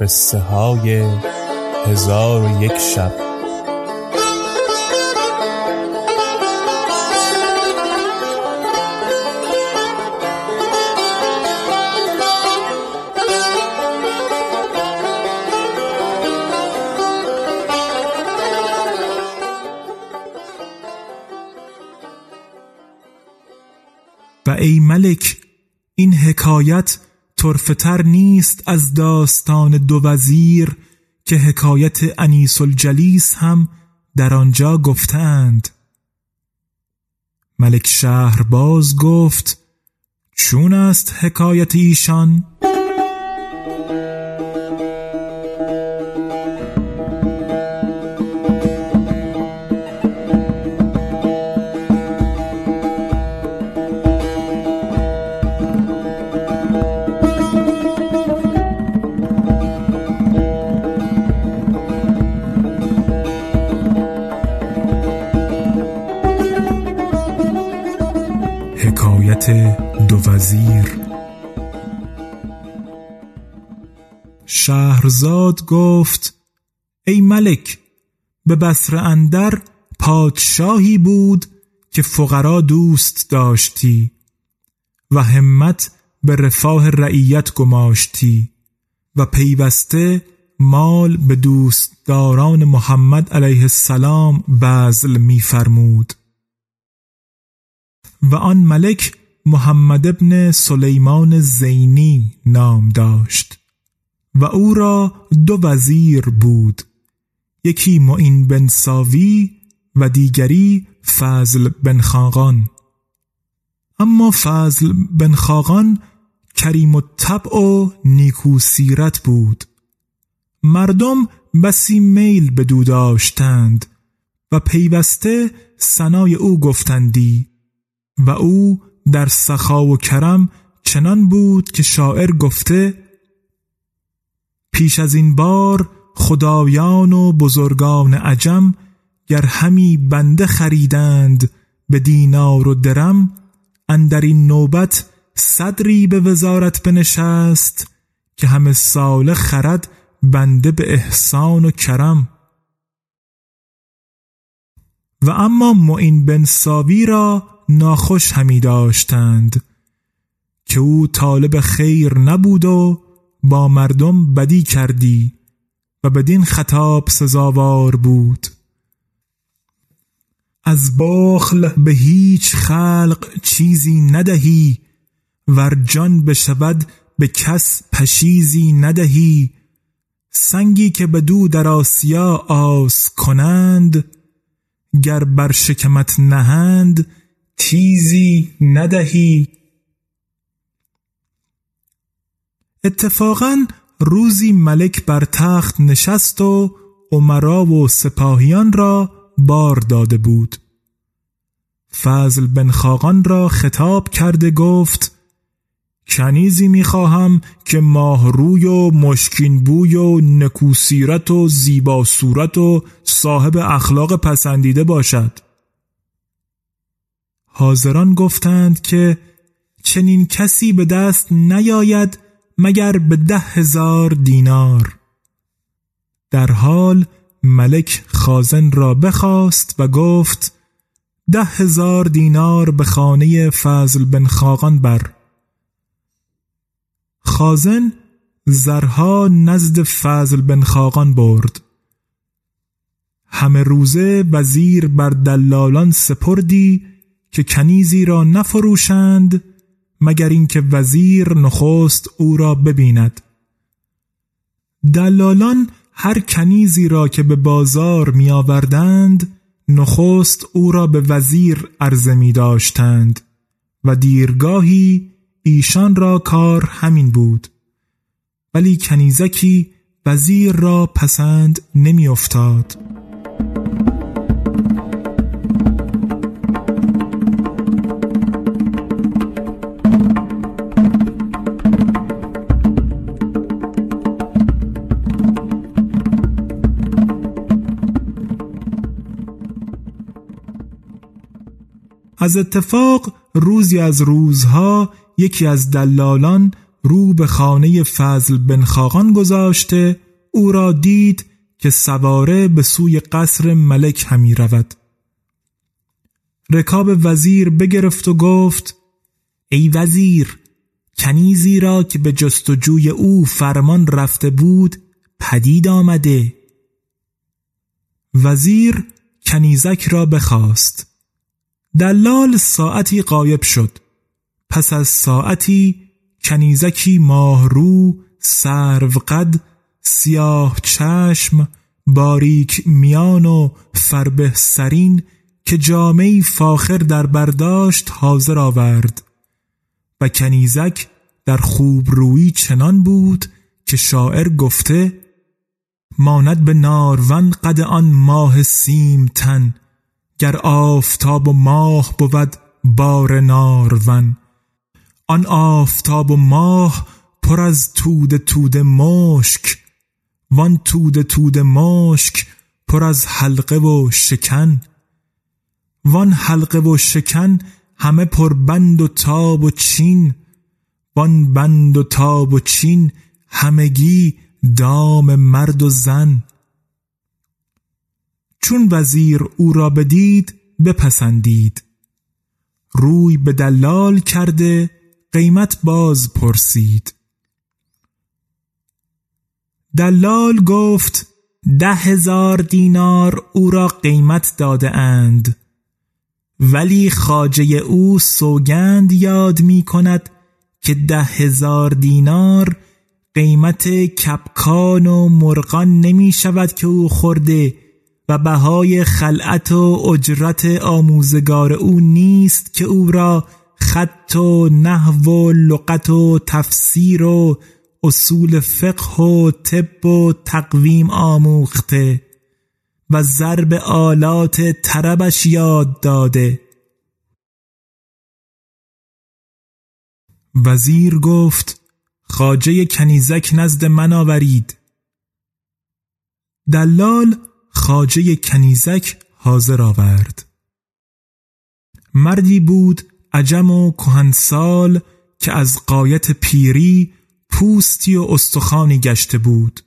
قصه های هزار و یک شب. و ای ملک این حکایت طرفتر نیست از داستان دو وزیر که حکایت انیس الجلیس هم در آنجا گفتند ملک شهر باز گفت چون است حکایت ایشان؟ دو وزیر. شهرزاد گفت ای ملک به بسر اندر پادشاهی بود که فقرا دوست داشتی و همت به رفاه رعیت گماشتی و پیوسته مال به دوستداران محمد علیه السلام بذل میفرمود. و آن ملک محمد ابن سلیمان زینی نام داشت و او را دو وزیر بود یکی معین بن ساوی و دیگری فضل بن خاقان. اما فضل بن خاقان کریم و طبع و نیکو سیرت بود. مردم بسی میل به دو داشتند و پیوسته سنای او گفتندی و او در سخا و کرم چنان بود که شاعر گفته پیش از این بار خدایان و بزرگان عجم گر همی بنده خریدند به دینار و درم اندر این نوبت صدری به وزارت بنشست که همه ساله خرد بنده به احسان و کرم. و اما معین بن ساوی را ناخوش همی داشتند که او طالب خیر نبود و با مردم بدی کردی و بدین خطاب سزاوار بود. از بخل به هیچ خلق چیزی ندهی ور جان بشود به کس پشیزی ندهی. سنگی که به دو در آسیا آس کنند گر بر شکمت نهند تیزی ندهی. اتفاقا روزی ملک بر تخت نشست و عمرا و سپاهیان را بار داده بود. فضل بن خاقان را خطاب کرده گفت کنیزی می‌خواهم که ماهروی و مشکین بوی و نکوسیرت و زیبا صورت و صاحب اخلاق پسندیده باشد. حاضران گفتند که چنین کسی به دست نیاید مگر به ده هزار دینار. در حال ملک خازن را بخواست و گفت ده هزار دینار به خانه فضل بن خاقان بر. خازن زرها نزد فضل بن خاقان برد. همه روزه وزیر بر دلالان سپردی که کنیزی را نفروشند مگر اینکه وزیر نخست او را ببیند دلالان هر کنیزی را که به بازار می آوردند نخست او را به وزیر عرضه می داشتند و دیرگاهی ایشان را کار همین بود ولی کنیزکی وزیر را پسند نمی افتاد. از اتفاق روزی از روزها یکی از دلالان رو به خانه فضل بن خاقان گذاشته او را دید که سواره به سوی قصر ملک همی رود. رکاب وزیر بگرفت و گفت ای وزیر کنیزی را که به جستجوی او فرمان رفته بود پدید آمده. وزیر کنیزک را بخواست. دلال ساعتی قایب شد. پس از ساعتی کنیزکی ماهرو سرو سیاه چشم باریک میان و فربه سرین که جامعی فاخر در برداشت حاضر آورد. و کنیزک در خوب روی چنان بود که شاعر گفته ماند به نارون قد آن ماه سیم تن. گر آفتاب و ماه بود بار نارون آن آفتاب و ماه پر از تود تود مشک وان تود تود مشک پر از حلقه و شکن وان حلقه و شکن همه پر بند و تاب و چین وان بند و تاب و چین همگی دام مرد و زن. چون وزیر او را بدید بپسندید. روی به دلال کرده قیمت باز پرسید. دلال گفت ده هزار دینار او را قیمت داده اند. ولی خاجه او سوگند یاد می کند که ده هزار دینار قیمت کپکان و مرغان نمی شود که او خورده. و بهای خلعت و اجرت آموزگار او نیست که او را خط و نحو و لغت و تفسیر و اصول فقه و طب و تقویم آموخته و ضرب آلات طربش یاد داده. وزیر گفت خاجه کنیزک نزد من آورید. دلال خاجه کنیزک حاضر آورد. مردی بود عجم و کهنسال که از قایت پیری پوستی و استخانی گشته بود.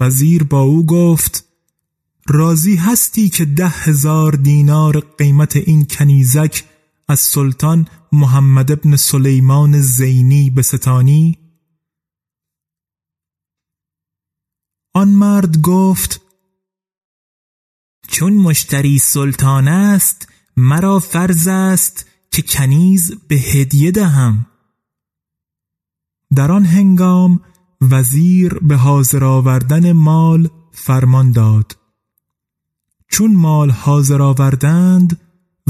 وزیر با او گفت راضی هستی که ده هزار دینار قیمت این کنیزک از سلطان محمد ابن سلیمان زینی به ستانی آن مرد گفت چون مشتری سلطان است مرا فرض است که کنیز به هدیه دهم. در آن هنگام وزیر به حاضر آوردن مال فرمان داد. چون مال حاضر آوردند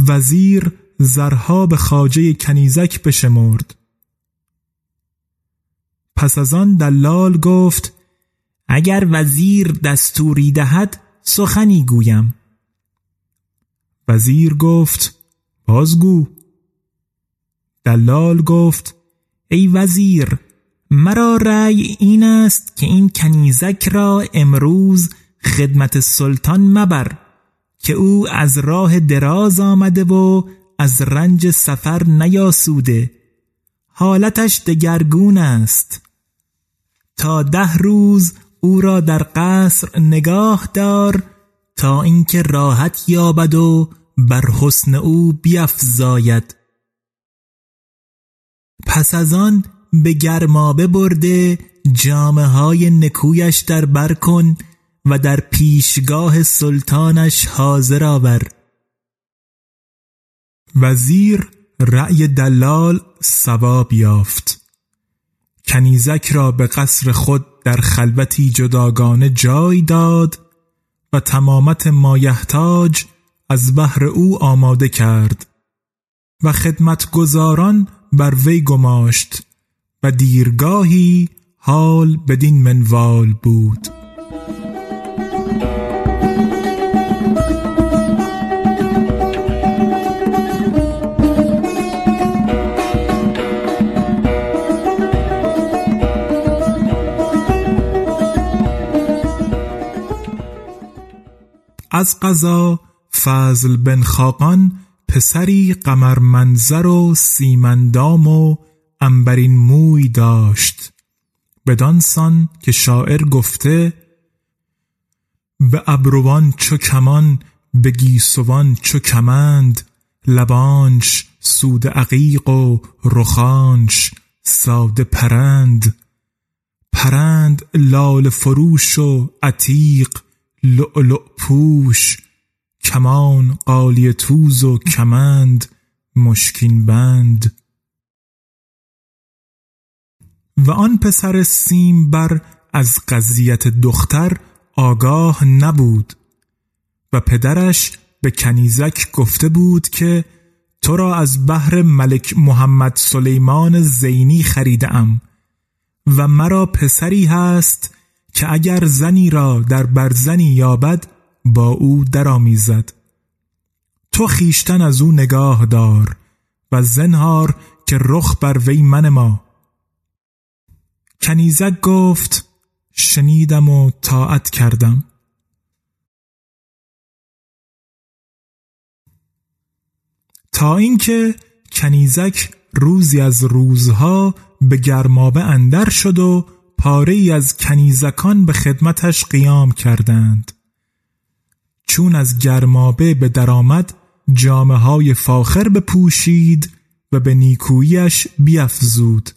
وزیر زرها به خاجه کنیزک بشمرد. پس از آن دلال گفت اگر وزیر دستوری دهد سخنی گویم. وزیر گفت بازگو. دلال گفت ای وزیر مرا رأی این است که این کنیزک را امروز خدمت سلطان مبر که او از راه دراز آمده و از رنج سفر نیاسوده. حالتش دگرگون است. تا ده روز او را در قصر نگاه دار تا اینکه راحت یابد و بر حسن او بیفزاید. پس از آن به گرمابه برده جامه های نکویش در بر کن و در پیشگاه سلطانش حاضر آور. وزیر رأی دلال سواب یافت. کنیزک را به قصر خود در خلوتی جداگانه جای داد و تمامت مایحتاج از بهر او آماده کرد و خدمتگزاران بر وی گماشت و دیرگاهی حال بدین منوال بود. از قضا فضل بن خاقان پسری قمر منظر و سیمندام و انبرین موی داشت. بدانسان که شاعر گفته به ابروان چو کمان به گیسوان چو کمند لبانش سود عقیق و رخانش ساده پرند. پرند لال فروش و عتیق لؤلؤ پوش کمان قالیه توز و کمند مشکین بند. و آن پسر سیم بر از قضیت دختر آگاه نبود و پدرش به کنیزک گفته بود که تو را از بحر ملک محمد سلیمان زینی خریده ام و مرا پسری هست که اگر زنی را در برزنی یابد با او درآمیزد. تو خیشتن از او نگاه دار و زنهار که رخ بر وی من ما. کنیزک گفت شنیدم و طاعت کردم. تا اینکه کنیزک روزی از روزها به گرمابه اندر شد و پاره ای از کنیزکان به خدمتش قیام کردند. چون از گرمابه به درآمد جامه های فاخر بپوشید و به نیکویش بیافزود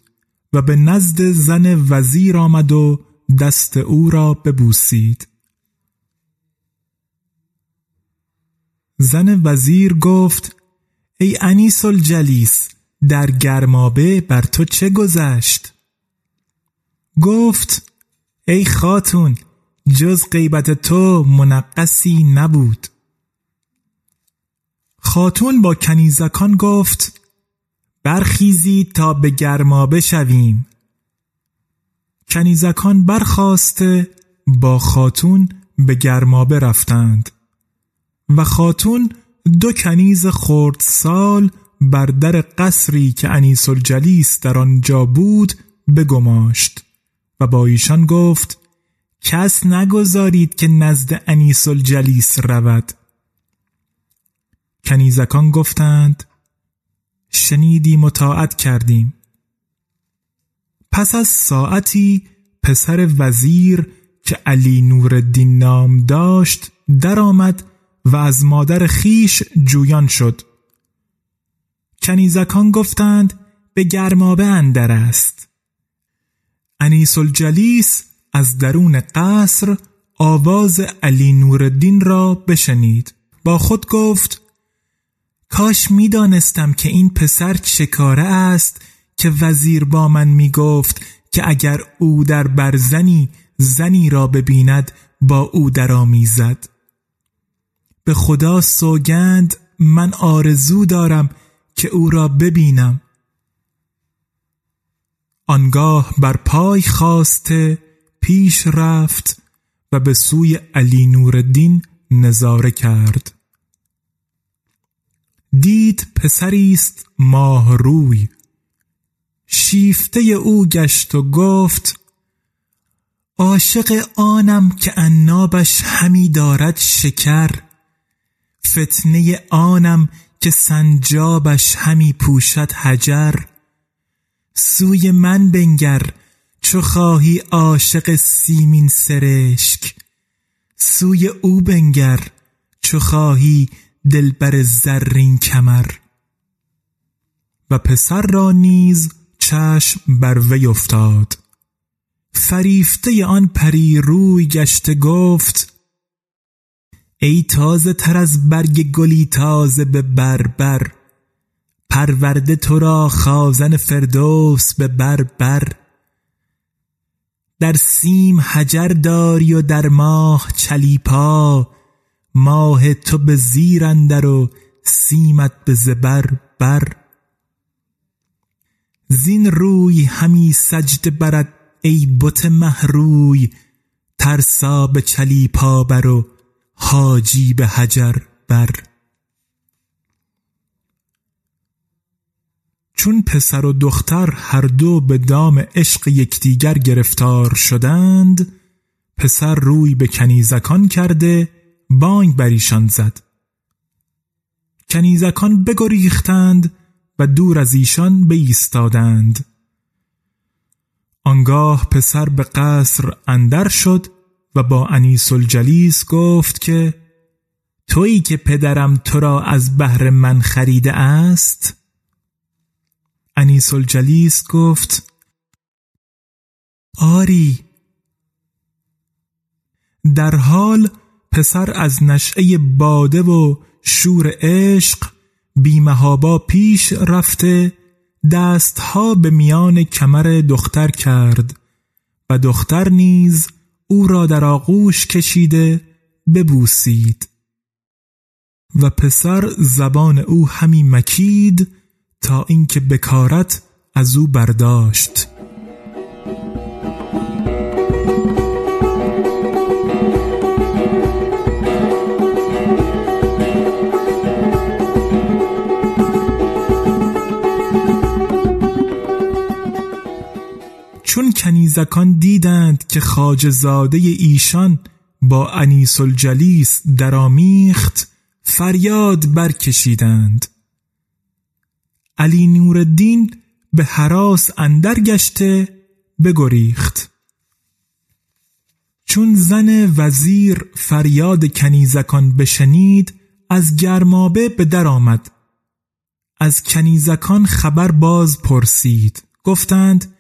و به نزد زن وزیر آمد و دست او را ببوسید. زن وزیر گفت ای انیس الجلیس در گرمابه بر تو چه گذشت؟ گفت ای خاتون جز غیبت تو منقصی نبود. خاتون با کنیزکان گفت برخیزید تا به گرمابه شویم کنیزکان برخواسته با خاتون به گرمابه رفتند و خاتون دو کنیز خرد سال بر در قصری که انیس الجلیس در آنجا بود بگماشت. و با ایشان گفت کس نگذارید که نزد انیس الجلیس رود. کنیزکان گفتند شنیدیم و کردیم. پس از ساعتی پسر وزیر که علی نورالدین نام داشت درآمد و از مادر خیش جویان شد. کنیزکان گفتند به گرمابه اندر است. انیس الجلیس از درون قصر آواز علی نورالدین را بشنید. با خود گفت کاش می‌دانستم که این پسر چکاره است که وزیر با من می گفت که اگر او در برزنی زنی را ببیند با او درآمیزد. به خدا سوگند من آرزو دارم که او را ببینم. آنگاه بر پای خواسته پیش رفت و به سوی علی نورالدین نظاره کرد. دید پسری است ماه روی. شیفته او گشت و گفت عاشق آنم که عنابش همی دارد شکر. فتنه آنم که سنجابش همی پوشد حجر. سوی من بنگر چو خواهی عاشق سیمین سرشک. سوی او بنگر چو خواهی دلبر زرین کمر. و پسر را نیز چشم بر وی افتاد. فریفته آن پری روی گشته گفت ای تازه تر از برگ گلی تازه به بربر. پرورده تو را خازن فردوس به بربر در سیم حجر داری و در ماه چلیپا ماه تو به زیر اندر و سیمت به زبر بر. زین روی همی سجده برد ای بت مهروی ترسا به چلیپا بر و حاجی به حجر بر. چون پسر و دختر هر دو به دام عشق یکدیگر گرفتار شدند پسر روی به کنیزکان کرده بانگ بر ایشان زد. کنیزکان بگریختند و دور از ایشان بایستادند. آنگاه پسر به قصر اندر شد و با انیس الجلیس گفت که تویی که پدرم تو را از بهر من خریده است انیس الجلیس گفت آری در حال پسر از نشعه باده و شور عشق بیمهابا پیش رفته دستها به میان کمر دختر کرد و دختر نیز او را در آغوش کشیده ببوسید و پسر زبان او همی مکید تا اینکه بکارت از او برداشت. چون کنیزکان دیدند که خاجزاده ایشان با انیس الجلیس درامیخت فریاد برکشیدند. علی نورالدین به حراس اندر گشته بگریخت. چون زن وزیر فریاد کنیزکان بشنید از گرمابه به در آمد. از کنیزکان خبر باز پرسید. گفتند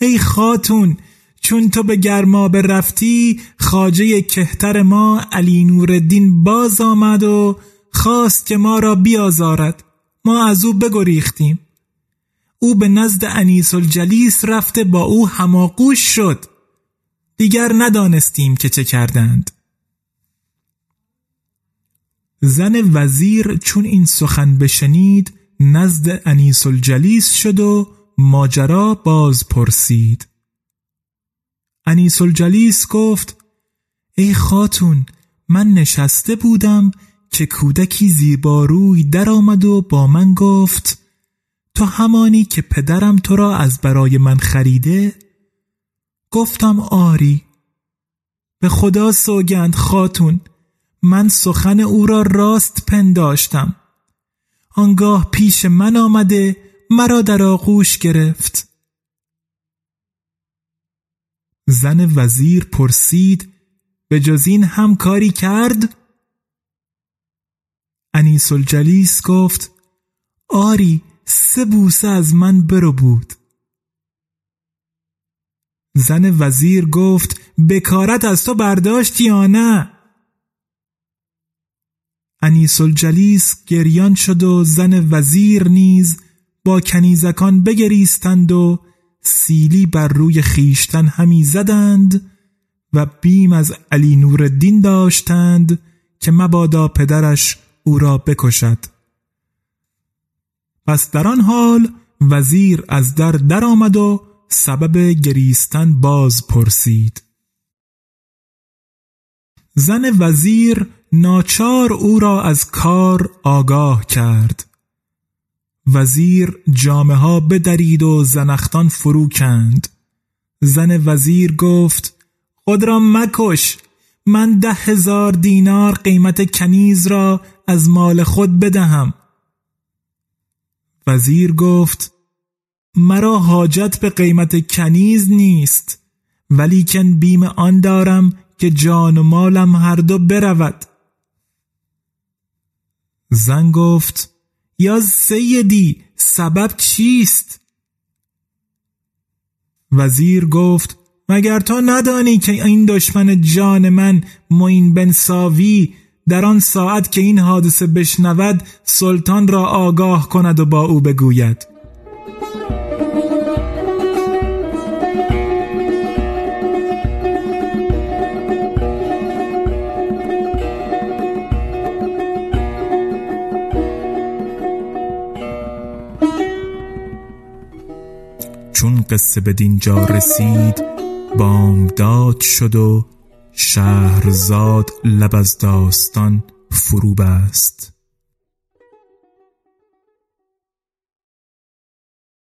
ای خاتون چون تو به گرمابه رفتی خاجه کهتر ما علی نورالدین باز آمد و خواست که ما را بیازارد. ما از او بگریختیم. او به نزد انیس الجلیس رفته با او هماغوش شد. دیگر ندانستیم که چه کردند. زن وزیر چون این سخن بشنید نزد انیس الجلیس شد و ماجرا باز پرسید. انیس الجلیس گفت ای خاتون من نشسته بودم که کودکی زیباروی در آمد و با من گفت تو همانی که پدرم تو را از برای من خریده؟ گفتم آری. به خدا سوگند خاتون من سخن او را راست پنداشتم. آنگاه پیش من آمده مرا در آغوش گرفت. زن وزیر پرسید به جز این هم کاری کرد؟ انیس الجلیس گفت آری سه بوسه از من برو بود. زن وزیر گفت بکارت از تو برداشت یا نه؟ انیس الجلیس گریان شد و زن وزیر نیز با کنیزکان بگریستند و سیلی بر روی خیشتن همی زدند و بیم از علی نورالدین داشتند که مبادا پدرش او را بکشد. پس در آن حال وزیر از در درآمد و سبب گریستن باز پرسید. زن وزیر ناچار او را از کار آگاه کرد. وزیر جامه ها بدرید و زنختان فرو کند. زن وزیر گفت خود را مکش من ده هزار دینار قیمت کنیز را از مال خود بدهم وزیر گفت مرا حاجت به قیمت کنیز نیست ولیکن بیم آن دارم که جان و مالم هر دو برود زن گفت یا سیدی سبب چیست؟ وزیر گفت مگر تو ندانی که این دشمن جان من موین بن ساوی در آن ساعت که این حادثه بشنود سلطان را آگاه کند و با او بگوید. چون قصه به دینجا رسید بامداد شد و شهرزاد لب از داستان فرو بست